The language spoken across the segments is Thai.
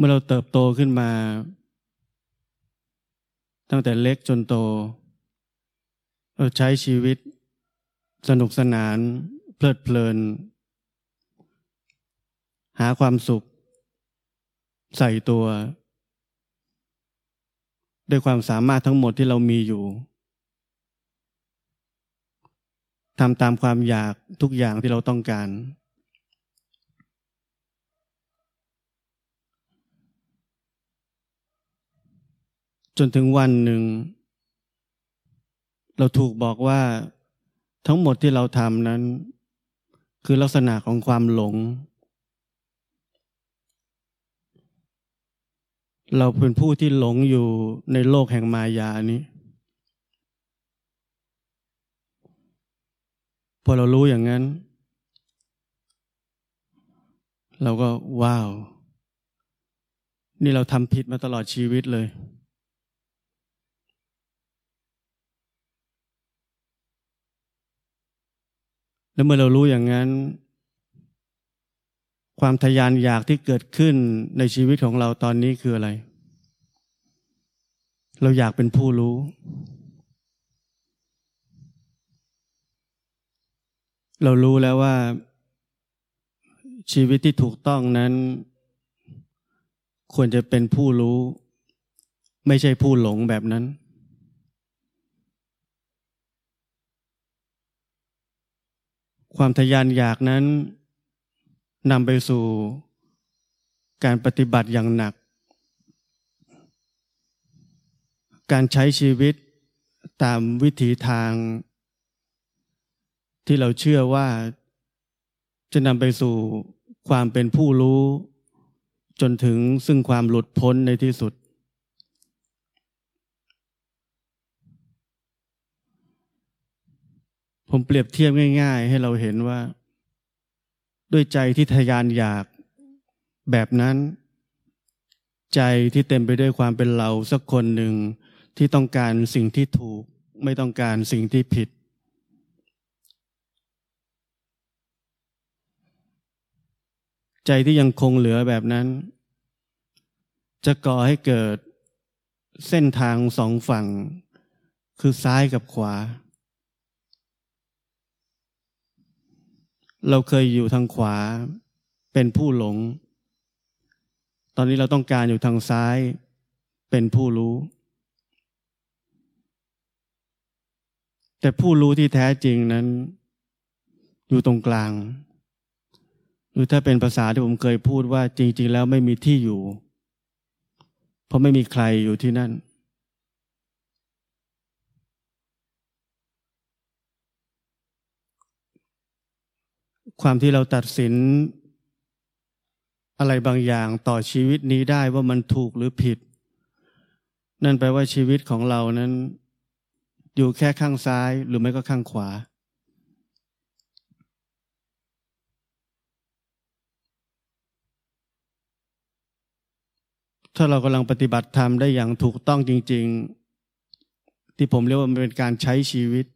เมื่อเราเติบโตขึ้นมา ตั้งแต่เล็กจนโต เราใช้ชีวิต สนุกสนาน เพลิดเพลิน หาความสุข ใส่ตัว ด้วยความสามารถทั้งหมดที่เรามีอยู่ทำตามความอยากทุกอย่างที่เราต้องการ จนถึงวันหนึ่ง เราถูกบอกว่าทั้งหมดที่เราทำนั้น คือลักษณะของความหลง เราเป็นผู้ที่หลงอยู่ในโลกแห่งมายานี้ พอเรารู้อย่างนั้น เราก็ว้าว นี่เราทำผิดมาตลอดชีวิตเลย แล้วเมื่อเรารู้อย่างนั้น ความทยานอยากที่เกิดขึ้นในชีวิตของเราตอนนี้คืออะไร เราอยากเป็นผู้รู้ เรารู้แล้วว่า ชีวิตที่ถูกต้องนั้น ควรจะเป็นผู้รู้ ไม่ใช่ผู้หลงแบบนั้น ความทยานอยากนั้นนำไปสู่การปฏิบัติอย่างหนัก การใช้ชีวิตตามวิถีทาง ที่เราเชื่อว่าจะนำไปสู่ความเป็นผู้รู้ จนถึงซึ่งความหลุดพ้นในที่สุด ผมเปรียบเทียบง่าย ๆ ให้เราเห็นว่า ด้วยใจที่ทยานอยากแบบนั้น ใจที่เต็มไปด้วยความเป็นเราสักคนหนึ่งที่ต้องการสิ่งที่ถูก ไม่ต้องการสิ่งที่ผิด ใจที่ยังคงเหลือแบบนั้น จะก่อให้เกิดเส้นทางสองฝั่ง คือซ้ายกับขวา เราเคยอยู่ทางขวาเป็นผู้หลง ตอนนี้เราต้องการอยู่ทางซ้ายเป็นผู้รู้ แต่ผู้รู้ที่แท้จริงนั้น อยู่ตรงกลาง หรือถ้าเป็นภาษาที่ผมเคยพูดว่าจริง ๆ แล้วไม่มีที่อยู่ เพราะไม่มีใครอยู่ที่นั่น ความที่เราตัดสินอะไรบางอย่างต่อชีวิตนี้ได้ว่ามันถูกหรือผิด นั่นแปลว่าชีวิตของเรานั้น อยู่แค่ข้างซ้ายหรือไม่ก็ข้างขวา ถ้าเรากำลังปฏิบัติธรรมได้อย่างถูกต้องจริง ๆ ที่ผมเรียกว่ามันเป็นการใช้ชีวิต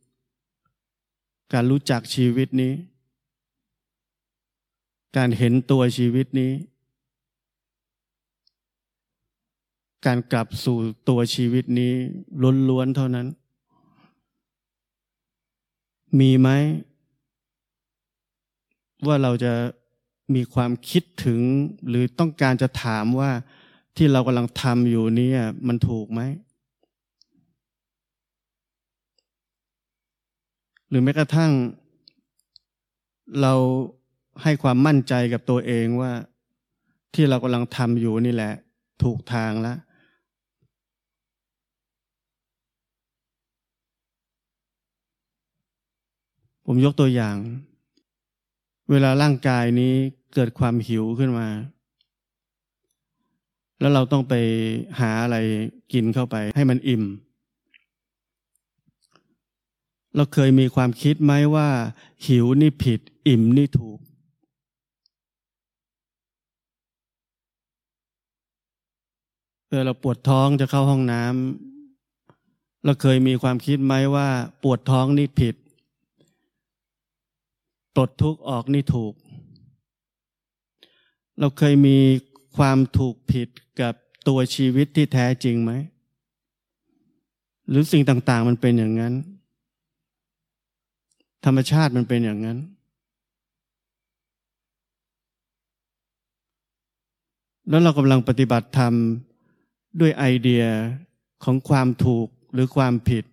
การรู้จักชีวิตนี้ การเห็นตัวชีวิตนี้ การกลับสู่ตัวชีวิตนี้ล้วนๆเท่านั้น มีไหม ว่าเราจะมีความคิดถึง หรือต้องการจะถามว่าที่เรากำลังทำอยู่นี้มันถูกไหม หรือแม้กระทั่งเรา ให้ความมั่นใจกับตัวเองว่าที่เรากำลังทำอยู่นี่แหละ ถูกทางแล้วผมยกตัวอย่าง เวลาร่างกายนี้เกิดความหิวขึ้นมา แล้วเราต้องไปหาอะไรกินเข้าไปให้มันอิ่ม เราเคยมีความคิดไหมว่า หิวนี่ผิด อิ่มนี่ถูก เออเราปวดท้องจะเข้าห้องน้ำเราเคยมีความคิดไหมว่า ปวดท้องนี่ผิดปลดทุกข์ออกนี่ถูก เราเคยมีความถูกผิดกับตัวชีวิตที่แท้จริงไหม หรือสิ่งต่างๆมันเป็นอย่างนั้น ธรรมชาติมันเป็นอย่างนั้น แล้วเรากำลังปฏิบัติธรรม ด้วยไอเดียของความถูกหรือความผิด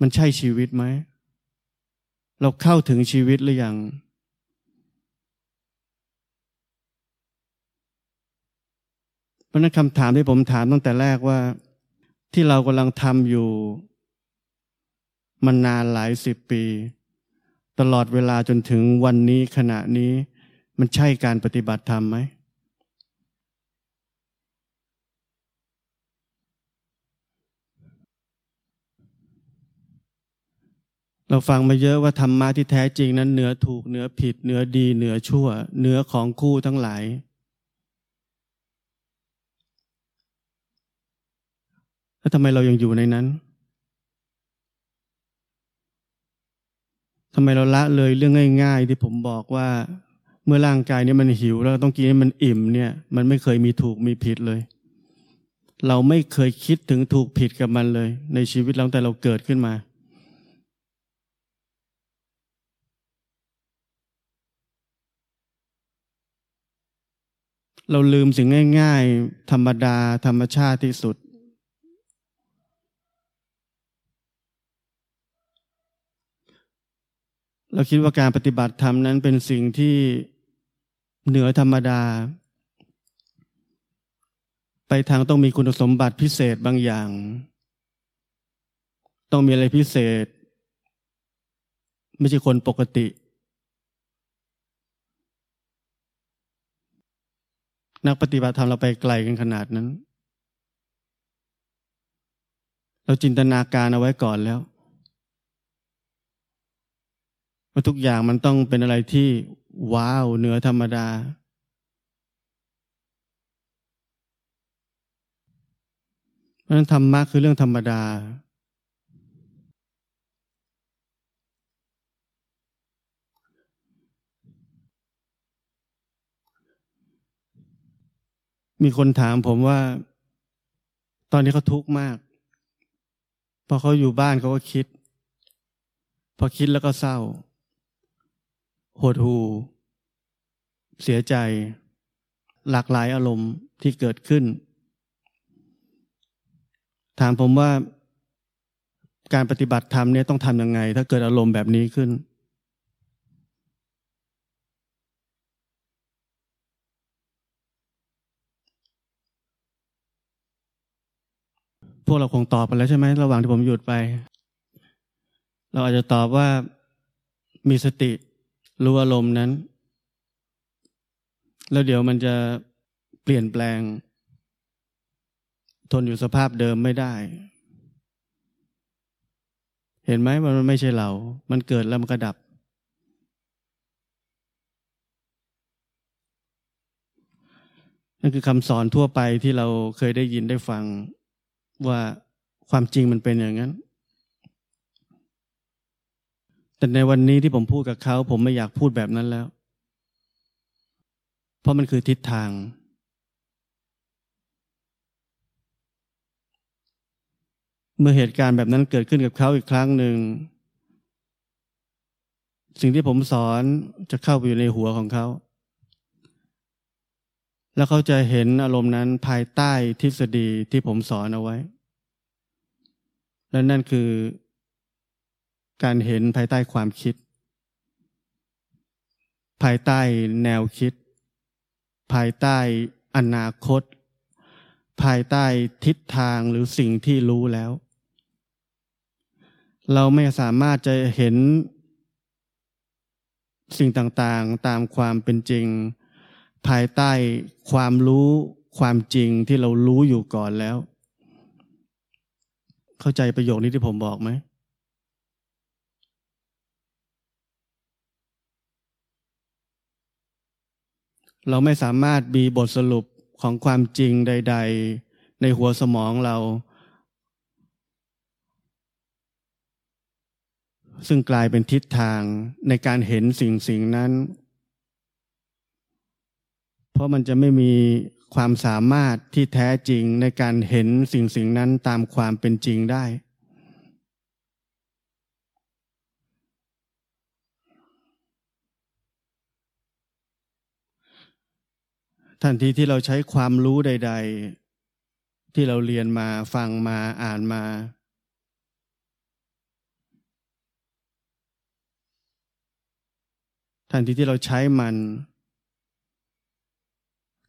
มันใช่ชีวิตไหม เราเข้าถึงชีวิตหรือยัง เพราะนั้นคำถามที่ผมถามตั้งแต่แรกว่า ที่เรากำลังทำอยู่ มันนานหลายสิบปี ตลอดเวลาจนถึงวันนี้ขณะนี้ มันใช่การปฏิบัติธรรมไหม เราฟังมาเยอะว่าธรรมะที่แท้จริงนั้น เหนือถูกเหนือผิด เหนือดีเหนือชั่ว เหนือของคู่ทั้งหลาย แล้วทำไมเรายังอยู่ในนั้นทำไมเราละเลยเรื่องง่าย ๆ ที่ผมบอกว่า เมื่อร่างกายนี้มันหิว แล้วต้องกินให้มันอิ่มเนี่ย มันไม่เคยมีถูกมีผิดเลย เราไม่เคยคิดถึงถูกผิดกับมันเลย ในชีวิตเราแต่เราเกิดขึ้นมา เราลืมสิ่งง่าย ๆ ธรรมดาธรรมชาติที่สุด เราคิดว่าการปฏิบัติธรรมนั้นเป็นสิ่งที่เหนือธรรมดา ไปทางต้องมีคุณสมบัติพิเศษบางอย่าง ต้องมีอะไรพิเศษ ไม่ใช่คนปกติ นักปฏิบัติธรรมเราไปไกลกันขนาดนั้น เราจินตนาการเอาไว้ก่อนแล้วว่าทุกอย่างมันต้องเป็นอะไรที่ว้าวเหนือธรรมดา เพราะนั้นธรรมะคือเรื่องธรรมดา มีคนถามผมว่า ตอนนี้เขาทุกข์มาก พอเขาอยู่บ้านเขาก็คิด พอคิดแล้วก็เศร้า หดหูเสียใจ หลากหลายอารมณ์ที่เกิดขึ้น ถามผมว่าการปฏิบัติธรรมเนี่ยต้องทำยังไง ถ้าเกิดอารมณ์แบบนี้ขึ้น วกเราคงตอบไปแล้วใช่ไหมระหว่างที่ผมหยุดไป เราอาจจะตอบว่ามีสติรู้อารมณ์นั้น แล้วเดี๋ยวมันจะเปลี่ยนแปลง ทนอยู่สภาพเดิมไม่ได้ เห็นไหมว่ามันไม่ใช่เรา มันเกิดแล้วมันก็ดับ นั่นคือคำสอนทั่วไปที่เราเคยได้ยินได้ฟัง ว่าความจริงมันเป็นอย่างนั้น แต่ในวันนี้ที่ผมพูดกับเขา ผมไม่อยากพูดแบบนั้นแล้ว เพราะมันคือทิศทาง เมื่อเหตุการณ์แบบนั้นเกิดขึ้นกับเขาอีกครั้งหนึ่ง สิ่งที่ผมสอนจะเข้าไปอยู่ในหัวของเขา แล้วเขาจะเห็นอารมณ์นั้นภายใต้ทฤษฎีที่ผมสอนเอาไว้ และนั่นคือการเห็นภายใต้ความคิด ภายใต้แนวคิด ภายใต้อนาคต ภายใต้ทิศทางหรือสิ่งที่รู้แล้ว เราไม่สามารถจะเห็นสิ่งต่างๆตามความเป็นจริง ภายใต้ความรู้ความจริงที่เรารู้อยู่ก่อนแล้ว เข้าใจประโยคนี้ที่ผมบอกไหมเราไม่สามารถมีบทสรุปของความจริงใด ๆ ในหัวสมองเรา ซึ่งกลายเป็นทิศทางในการเห็นสิ่งสิ่งนั้น ราะมันจะไม่มีความสามารถที่แท้จริงในการเห็นสิ่งสิ่งนั้นตามความเป็นจริงได้ ทันทีที่เราใช้ความรู้ใด ๆ ที่เราเรียนมาฟังมาอ่านมา ทันทีที่เราใช้มัน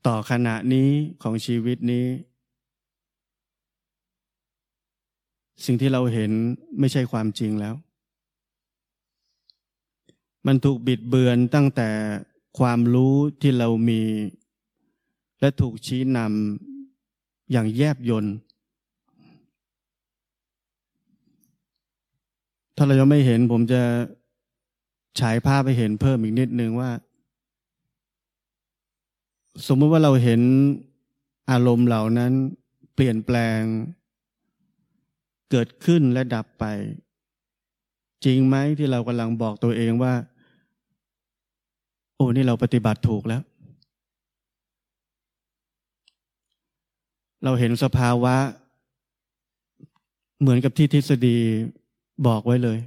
ต่อขณะนี้ของชีวิตนี้ สิ่งที่เราเห็นไม่ใช่ความจริงแล้ว มันถูกบิดเบือนตั้งแต่ความรู้ที่เรามี และถูกชี้นำอย่างแยบยนถ้าเรายังไม่เห็นผมจะฉายภาพไปเห็นเพิ่มอีกนิดนึงว่า สมมติว่าเราเห็นอารมณ์เหล่านั้น เปลี่ยนแปลง เกิดขึ้นและดับไป จริงไหมที่เรากำลังบอกตัวเองว่า โอ้นี่เราปฏิบัติถูกแล้ว เราเห็นสภาวะ เหมือนกับที่ทฤษฎีบอกไว้เลย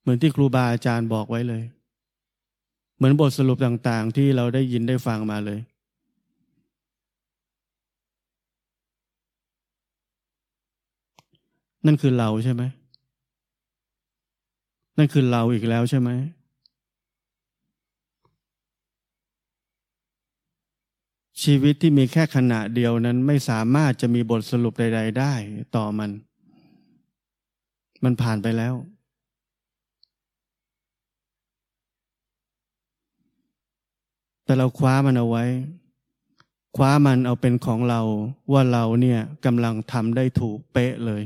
เหมือนที่ครูบาอาจารย์บอกไว้เลย เหมือนบทสรุปต่างๆ ที่เราได้ยินได้ฟังมาเลย นั่นคือเราใช่ไหม นั่นคือเราอีกแล้วใช่ไหมชีวิตที่มีแค่ขณะเดียวนั้นไม่สามารถจะมีบทสรุปใด ๆ ได้ต่อมัน มันผ่านไปแล้ว แต่เราคว้ามันเอาไว้ คว้ามันเอาเป็นของเราว่าเราเนี่ยกำลังทำได้ถูกเป๊ะเลย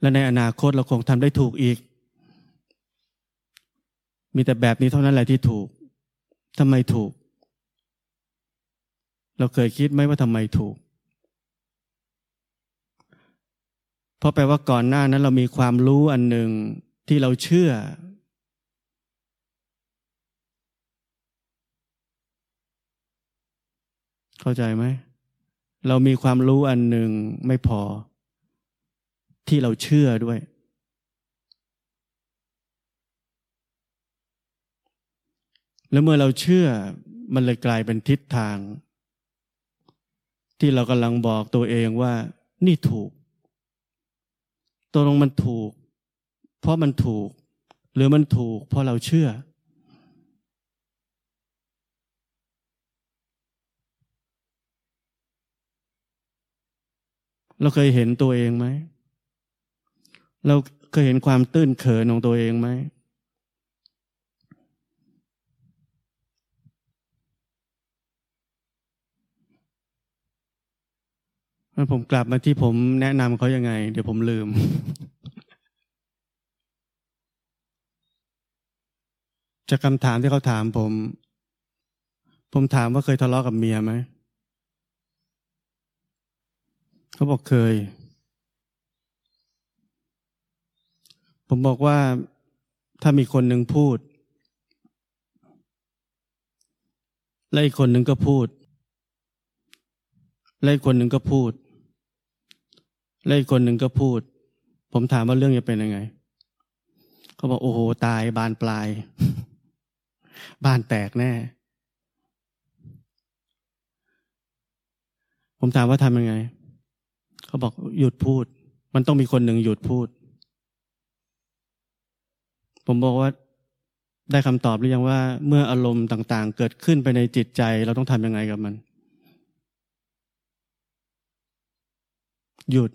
และในอนาคตเราคงทำได้ถูกอีก มีแต่แบบนี้เท่านั้นแหละที่ถูกทำไมถูก เราเคยคิดไหมว่าทำไมถูกเพราะแปลว่าก่อนหน้านั้นเรามีความรู้อันหนึ่งที่เราเชื่อ เข้าใจไหม เรามีความรู้อันหนึ่งไม่พอ ที่เราเชื่อด้วย แล้วเมื่อเราเชื่อมันเลยกลายเป็นทิศทาง ที่เรากำลังบอกตัวเองว่า นี่ถูก ตัวลงมันถูก เพราะมันถูก หรือมันถูก เพราะเราเชื่อ เราเคยเห็นตัวเองไหม เราเคยเห็นความตื้นเขินของตัวเองไหม ผมกลับมาที่ผมแนะนำเขายังไง เดี๋ยวผมลืม จากคำถามที่เขาถามผม ผมถามว่าเคยทะเลาะกับเมียไหม เขาบอกเคย ผมบอกว่าถ้ามีคนหนึ่งพูด และอีกคนหนึ่งก็พูด และอีกคนหนึ่งก็พูด และอีกคนหนึ่งก็พูด ผมถามว่าเรื่องจะเป็นยังไง เขาบอกโอ้โหตายบานปลาย บานแตกแน่ ผมถามว่าทำยังไง เขาบอกหยุดพูด มันต้องมีคนหนึ่งหยุดพูด ผมบอกว่าได้คำตอบหรือยังว่า เมื่ออารมณ์ต่าง ๆ เกิดขึ้นไปในจิตใจ เราต้องทำยังไงกับมัน หยุด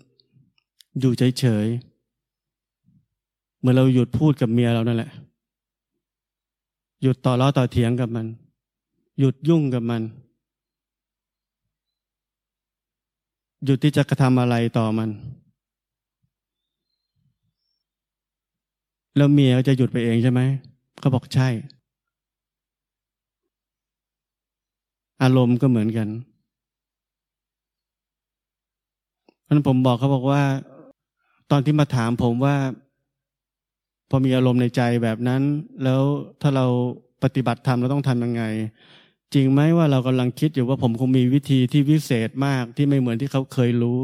อยู่เฉยๆเมื่อเราหยุดพูดกับเมียเรานั่นแหละ หยุดต่อล้อต่อเถียงกับมัน หยุดยุ่งกับมัน หยุดที่จะกระทำอะไรต่อมัน แล้วเมียจะหยุดไปเองใช่ไหมเขาบอกใช่ อารมณ์ก็เหมือนกันเพราะนั้นผมบอกเขาบอกว่า ตอนที่มาถามผมว่า พอมีอารมณ์ในใจแบบนั้น แล้วถ้าเราปฏิบัติธรรมเราต้องทำยังไง จริงไหมว่าเรากำลังคิดอยู่ว่าผมคงมีวิธีที่วิเศษมากที่ไม่เหมือนที่เขาเคยรู้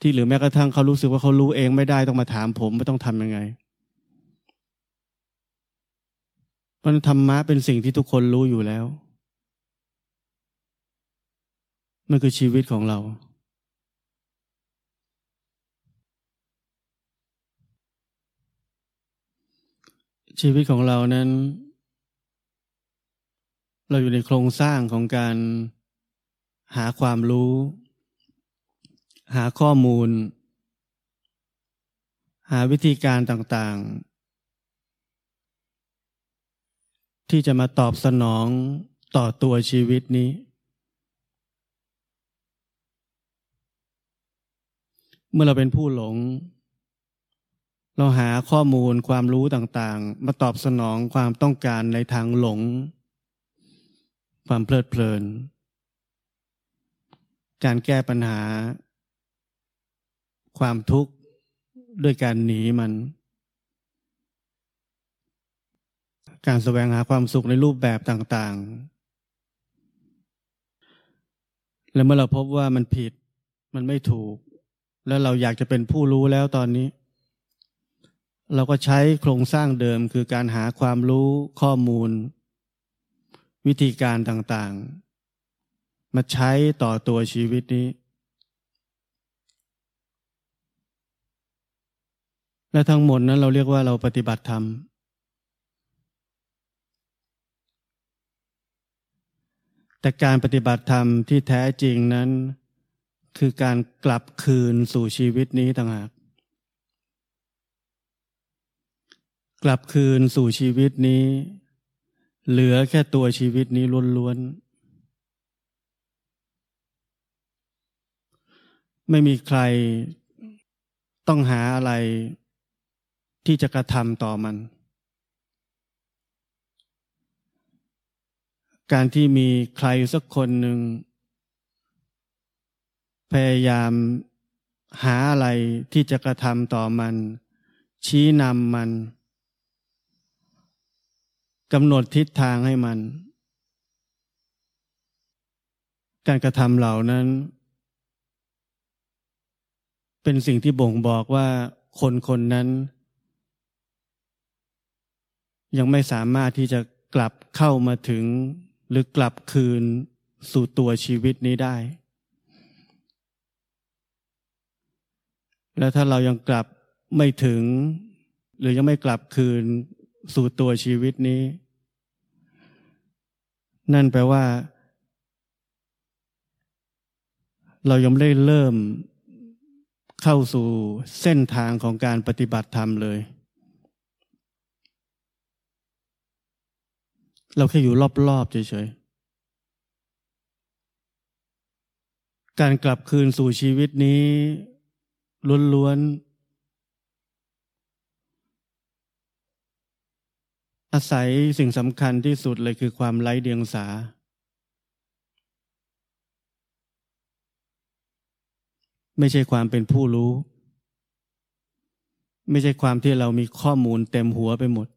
ที่หรือแม้กระทั่งเขารู้สึกว่าเขารู้เองไม่ได้ต้องมาถามผมไม่ต้องทำยังไงเพราะธรรมะเป็นสิ่งที่ทุกคนรู้อยู่แล้วมันคือชีวิตของเรา ชีวิตของเรานั้น เราอยู่ในโครงสร้างของการหาความรู้ หาข้อมูล หาวิธีการต่างๆ ที่จะมาตอบสนองต่อตัวชีวิตนี้ เมื่อเราเป็นผู้หลง เราหาข้อมูลความรู้ต่างๆ มาตอบสนองความต้องการในทางหลง ความเพลิดเพลิน การแก้ปัญหา ความทุกข์ด้วยการหนีมัน การแสวงหาความสุขในรูปแบบต่าง ๆ และเมื่อเราพบว่ามันผิดมันไม่ถูก แล้วเราอยากจะเป็นผู้รู้แล้วตอนนี้ เราก็ใช้โครงสร้างเดิมคือการหาความรู้ข้อมูล วิธีการต่างๆ มาใช้ต่อตัวชีวิตนี้ และทั้งหมดนั้นเราเรียกว่าเราปฏิบัติธรรม แต่การปฏิบัติธรรมที่แท้จริงนั้น คือการกลับคืนสู่ชีวิตนี้ต่างหากกลับคืนสู่ชีวิตนี้ เหลือแค่ตัวชีวิตนี้ล้วนๆ ไม่มีใครต้องหาอะไรที่จะกระทำต่อมัน การที่มีใครสักคนหนึ่ง พยายามหาอะไรที่จะกระทำต่อมัน ชี้นำมัน กำหนดทิศทางให้มัน การกระทำเหล่านั้น เป็นสิ่งที่บ่งบอกว่าคนคนนั้น ยังไม่สามารถที่จะกลับเข้ามาถึง หรือกลับคืนสู่ตัวชีวิตนี้ได้ และถ้าเรายังกลับไม่ถึง หรือยังไม่กลับคืน สู่ตัวชีวิตนี้ นั่นแปลว่า เรายังไม่ได้เริ่มเข้าสู่เส้นทางของการปฏิบัติธรรมเลย เราแค่อยู่รอบๆเฉยๆ การกลับคืนสู่ชีวิตนี้ล้วนๆ อาศัยสิ่งสำคัญที่สุดเลยคือความไร้เดียงสา ไม่ใช่ความเป็นผู้รู้ ไม่ใช่ความที่เรามีข้อมูลเต็มหัวไปหมด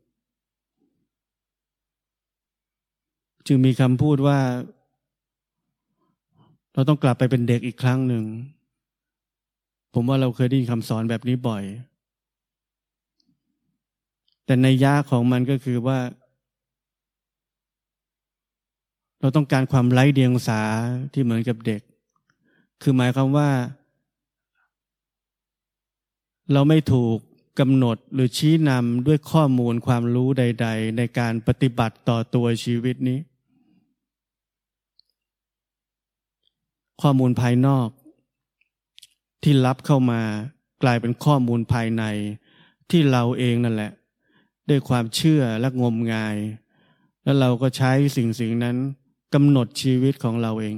จึงมีคำพูดว่า เราต้องกลับไปเป็นเด็กอีกครั้งหนึ่ง ผมว่าเราเคยได้ยินคำสอนแบบนี้บ่อย แต่ในยาของมันก็คือว่า เราต้องการความไร้เดียงสาที่เหมือนกับเด็ก คือหมายความว่า เราไม่ถูกกำหนดหรือชี้นำด้วยข้อมูลความรู้ใด ๆ ในการปฏิบัติต่อตัวชีวิตนี้ ข้อมูลภายนอก ที่รับเข้ามากลายเป็นข้อมูลภายในที่เราเองนั่นแหละ ด้วยความเชื่อและงมงาย แล้วเราก็ใช้สิ่งสิ่งนั้นกำหนดชีวิตของเราเอง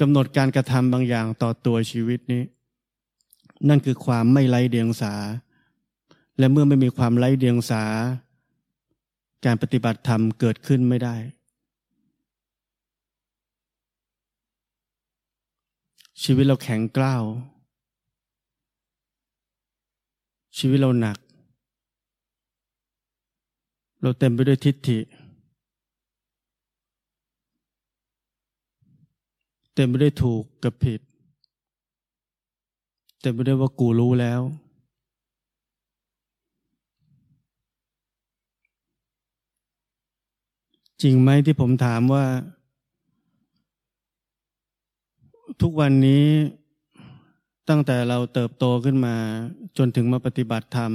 กำหนดการกระทำบางอย่างต่อตัวชีวิตนี้ นั่นคือความไม่ไร้เดียงสา และเมื่อไม่มีความไร้เดียงสา การปฏิบัติธรรมเกิดขึ้นไม่ได้ ชีวิตเราแข็งกล้าว ชีวิตเราหนัก เราเต็มไปด้วยทิฏฐิ เต็มไปด้วยถูกกับผิด เต็มไปด้วยว่ากูรู้แล้ว จริงไหมที่ผมถามว่า ทุกวันนี้ ตั้งแต่เราเติบโตขึ้นมาจนถึงมาปฏิบัติธรรม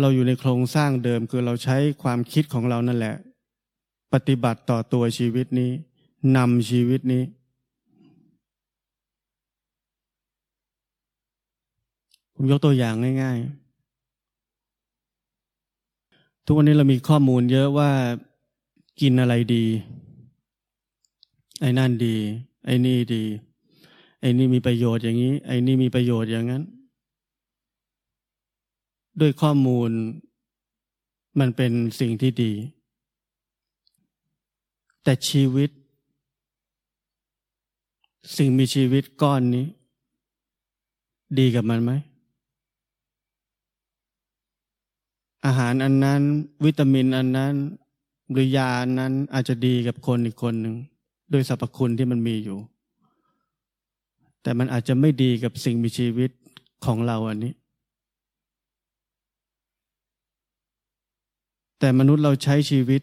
เราอยู่ในโครงสร้างเดิมคือเราใช้ความคิดของเรานั่นแหละ ปฏิบัติต่อตัวชีวิตนี้นำชีวิตนี้ ผมยกตัวอย่างง่าย ๆ ทุกวันนี้เรามีข้อมูลเยอะว่ากินอะไรดี ไอ้นั่นดี ไอ้นี่ดี ไอ้นี่มีประโยชน์อย่างนี้ ไอ้นี่มีประโยชน์อย่างนั้น ด้วยข้อมูลมันเป็นสิ่งที่ดี แต่ชีวิต สิ่งมีชีวิตก้อนนี้ ดีกับมันไหม อาหารอันนั้น วิตามินอันนั้นหรือยาอันนั้นอาจจะดีกับคนอีกคนหนึ่งด้วยสรรพคุณที่มันมีอยู่ แต่มันอาจจะไม่ดีกับสิ่งมีชีวิตของเราอันนี้ แต่มนุษย์เราใช้ชีวิต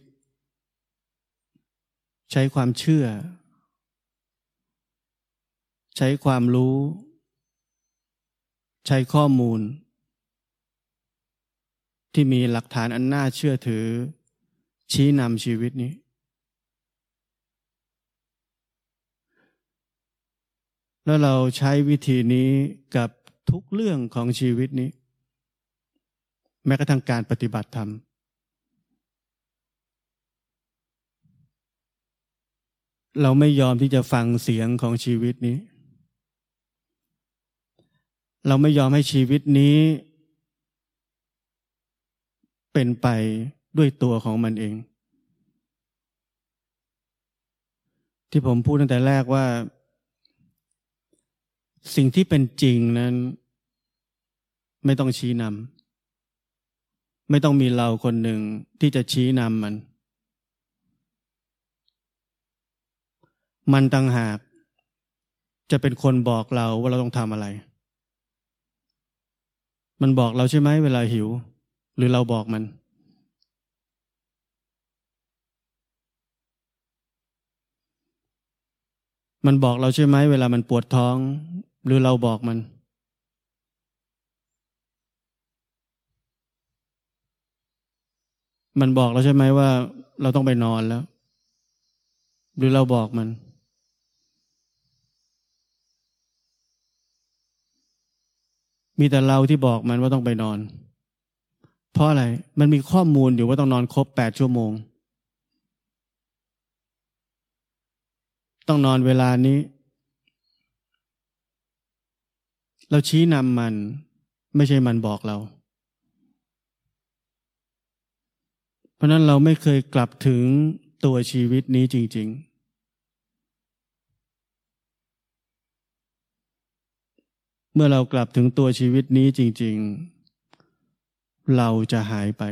ใช้ความเชื่อ ใช้ความรู้ ใช้ข้อมูล ที่มีหลักฐานอันน่าเชื่อถือ ชี้นำชีวิตนี้ แล้วเราใช้วิธีนี้กับทุกเรื่องของชีวิตนี้ แม้กระทั่งการปฏิบัติธรรมเราไม่ยอมที่จะฟังเสียงของชีวิตนี้ เราไม่ยอมให้ชีวิตนี้ เป็นไปด้วยตัวของมันเอง ที่ผมพูดตั้งแต่แรกว่า สิ่งที่เป็นจริงนั้น ไม่ต้องชี้นำไม่ต้องมีเราคนหนึ่งที่จะชี้นำมัน มันต่างหากจะเป็นคนบอกเราว่าเราต้องทำอะไร มันบอกเราใช่ไหมเวลาหิว หรือเราบอกมัน มันบอกเราใช่ไหมเวลามันปวดท้อง หรือเราบอกมัน มันบอกเราใช่ไหมว่า เราต้องไปนอนแล้ว หรือเราบอกมัน มีแต่เราที่บอกมันว่าต้องไปนอน เพราะอะไร มันมีข้อมูลอยู่ว่าต้องนอนครบแปดชั่วโมง ต้องนอนเวลานี้ เราชี้นำมัน ไม่ใช่มันบอกเรา เพราะนั้นเราไม่เคยกลับถึงตัวชีวิตนี้จริง ๆ เมื่อเรากลับถึงตัวชีวิตนี้จริง ๆ เราจะหายไป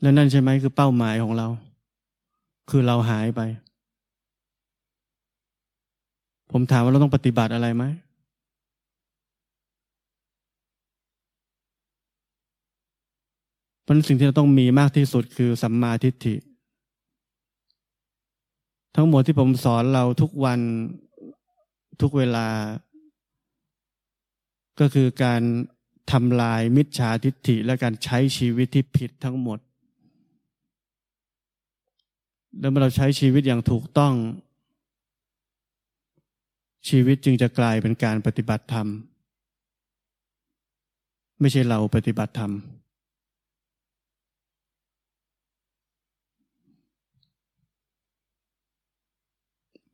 และนั่นใช่ไหมคือเป้าหมายของเรา คือเราหายไป ผมถามว่าเราต้องปฏิบัติอะไรไหมมันสิ่งที่เราต้องมีมากที่สุดคือสัมมาทิฏฐิ ทั้งหมดที่ผมสอนเราทุกวันทุกเวลา ก็คือการทำลายมิจฉาทิฏฐิและการใช้ชีวิตที่ผิดทั้งหมด แล้วเมื่อเราใช้ชีวิตอย่างถูกต้อง ชีวิตจึงจะกลายเป็นการปฏิบัติธรรม ไม่ใช่เราปฏิบัติธรรม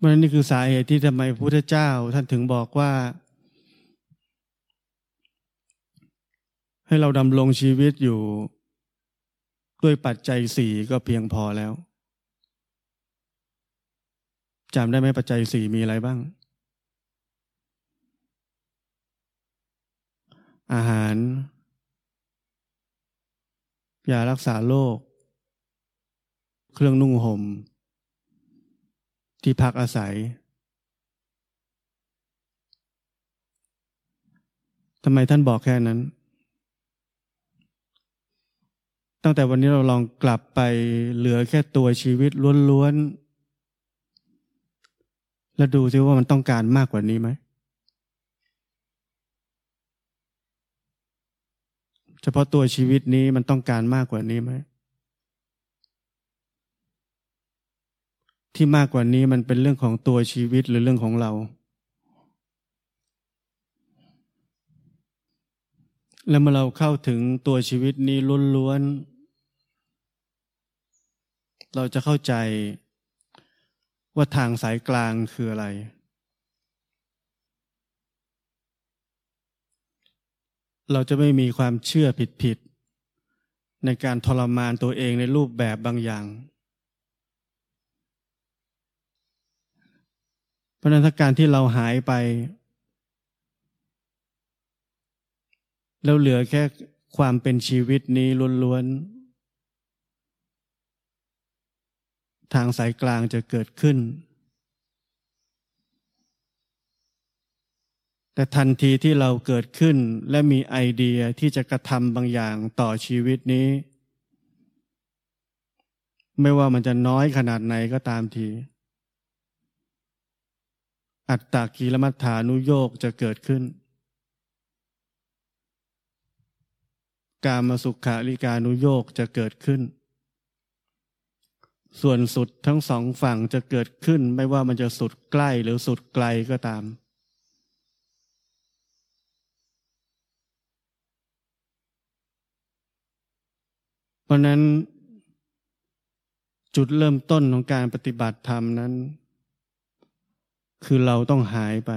มันนี่คือสาเหตุที่ทำไมพระพุทธเจ้าท่านถึงบอกว่า ให้เราดำรงชีวิตอยู่ด้วยปัจจัยสี่ก็เพียงพอแล้วจำได้ไหมปัจจัยสี่มีอะไรบ้าง อาหารยารักษาโรคเครื่องนุ่งหม่มที่พักอาศัยทำไมท่านบอกแค่นั้น ตั้งแต่วันนี้เราลองกลับไปเหลือแค่ตัวชีวิตล้วนๆ แล้วดูซิว่ามันต้องการมากกว่านี้ไหม เฉพาะตัวชีวิตนี้มันต้องการมากกว่านี้ไหมที่มากกว่านี้มันเป็นเรื่องของตัวชีวิตหรือเรื่องของเรา แล้วเมื่อเราเข้าถึงตัวชีวิตนี้ล้วนๆ เราจะเข้าใจว่าทางสายกลางคืออะไร เราจะไม่มีความเชื่อผิดๆในการทรมานตัวเองในรูปแบบบางอย่าง เพราะนั้นถ้าการที่เราหายไปแล้วเหลือแค่ความเป็นชีวิตนี้ล้วนๆทางสายกลางจะเกิดขึ้น แต่ทันทีที่เราเกิดขึ้นและมีไอเดียที่จะกระทำบางอย่างต่อชีวิตนี้ ไม่ว่ามันจะน้อยขนาดไหนก็ตามที อัตตากีรมัฏฐานุโยกจะเกิดขึ้น การมาสุขาริการุโยกจะเกิดขึ้น ส่วนสุดทั้งสองฝั่งจะเกิดขึ้น ไม่ว่ามันจะสุดใกล้หรือสุดไกลก็ตาม ราะนั้น จุดเริ่มต้นของการปฏิบัติธรรมนั้น คือเราต้องหายไป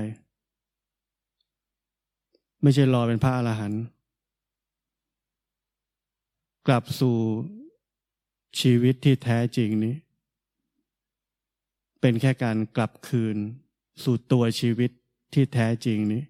ไม่ใช่รอเป็นพระอรหันต์กลับสู่ชีวิตที่แท้จริงนี้ เป็นแค่การกลับคืน สู่ตัวชีวิตที่แท้จริงนี้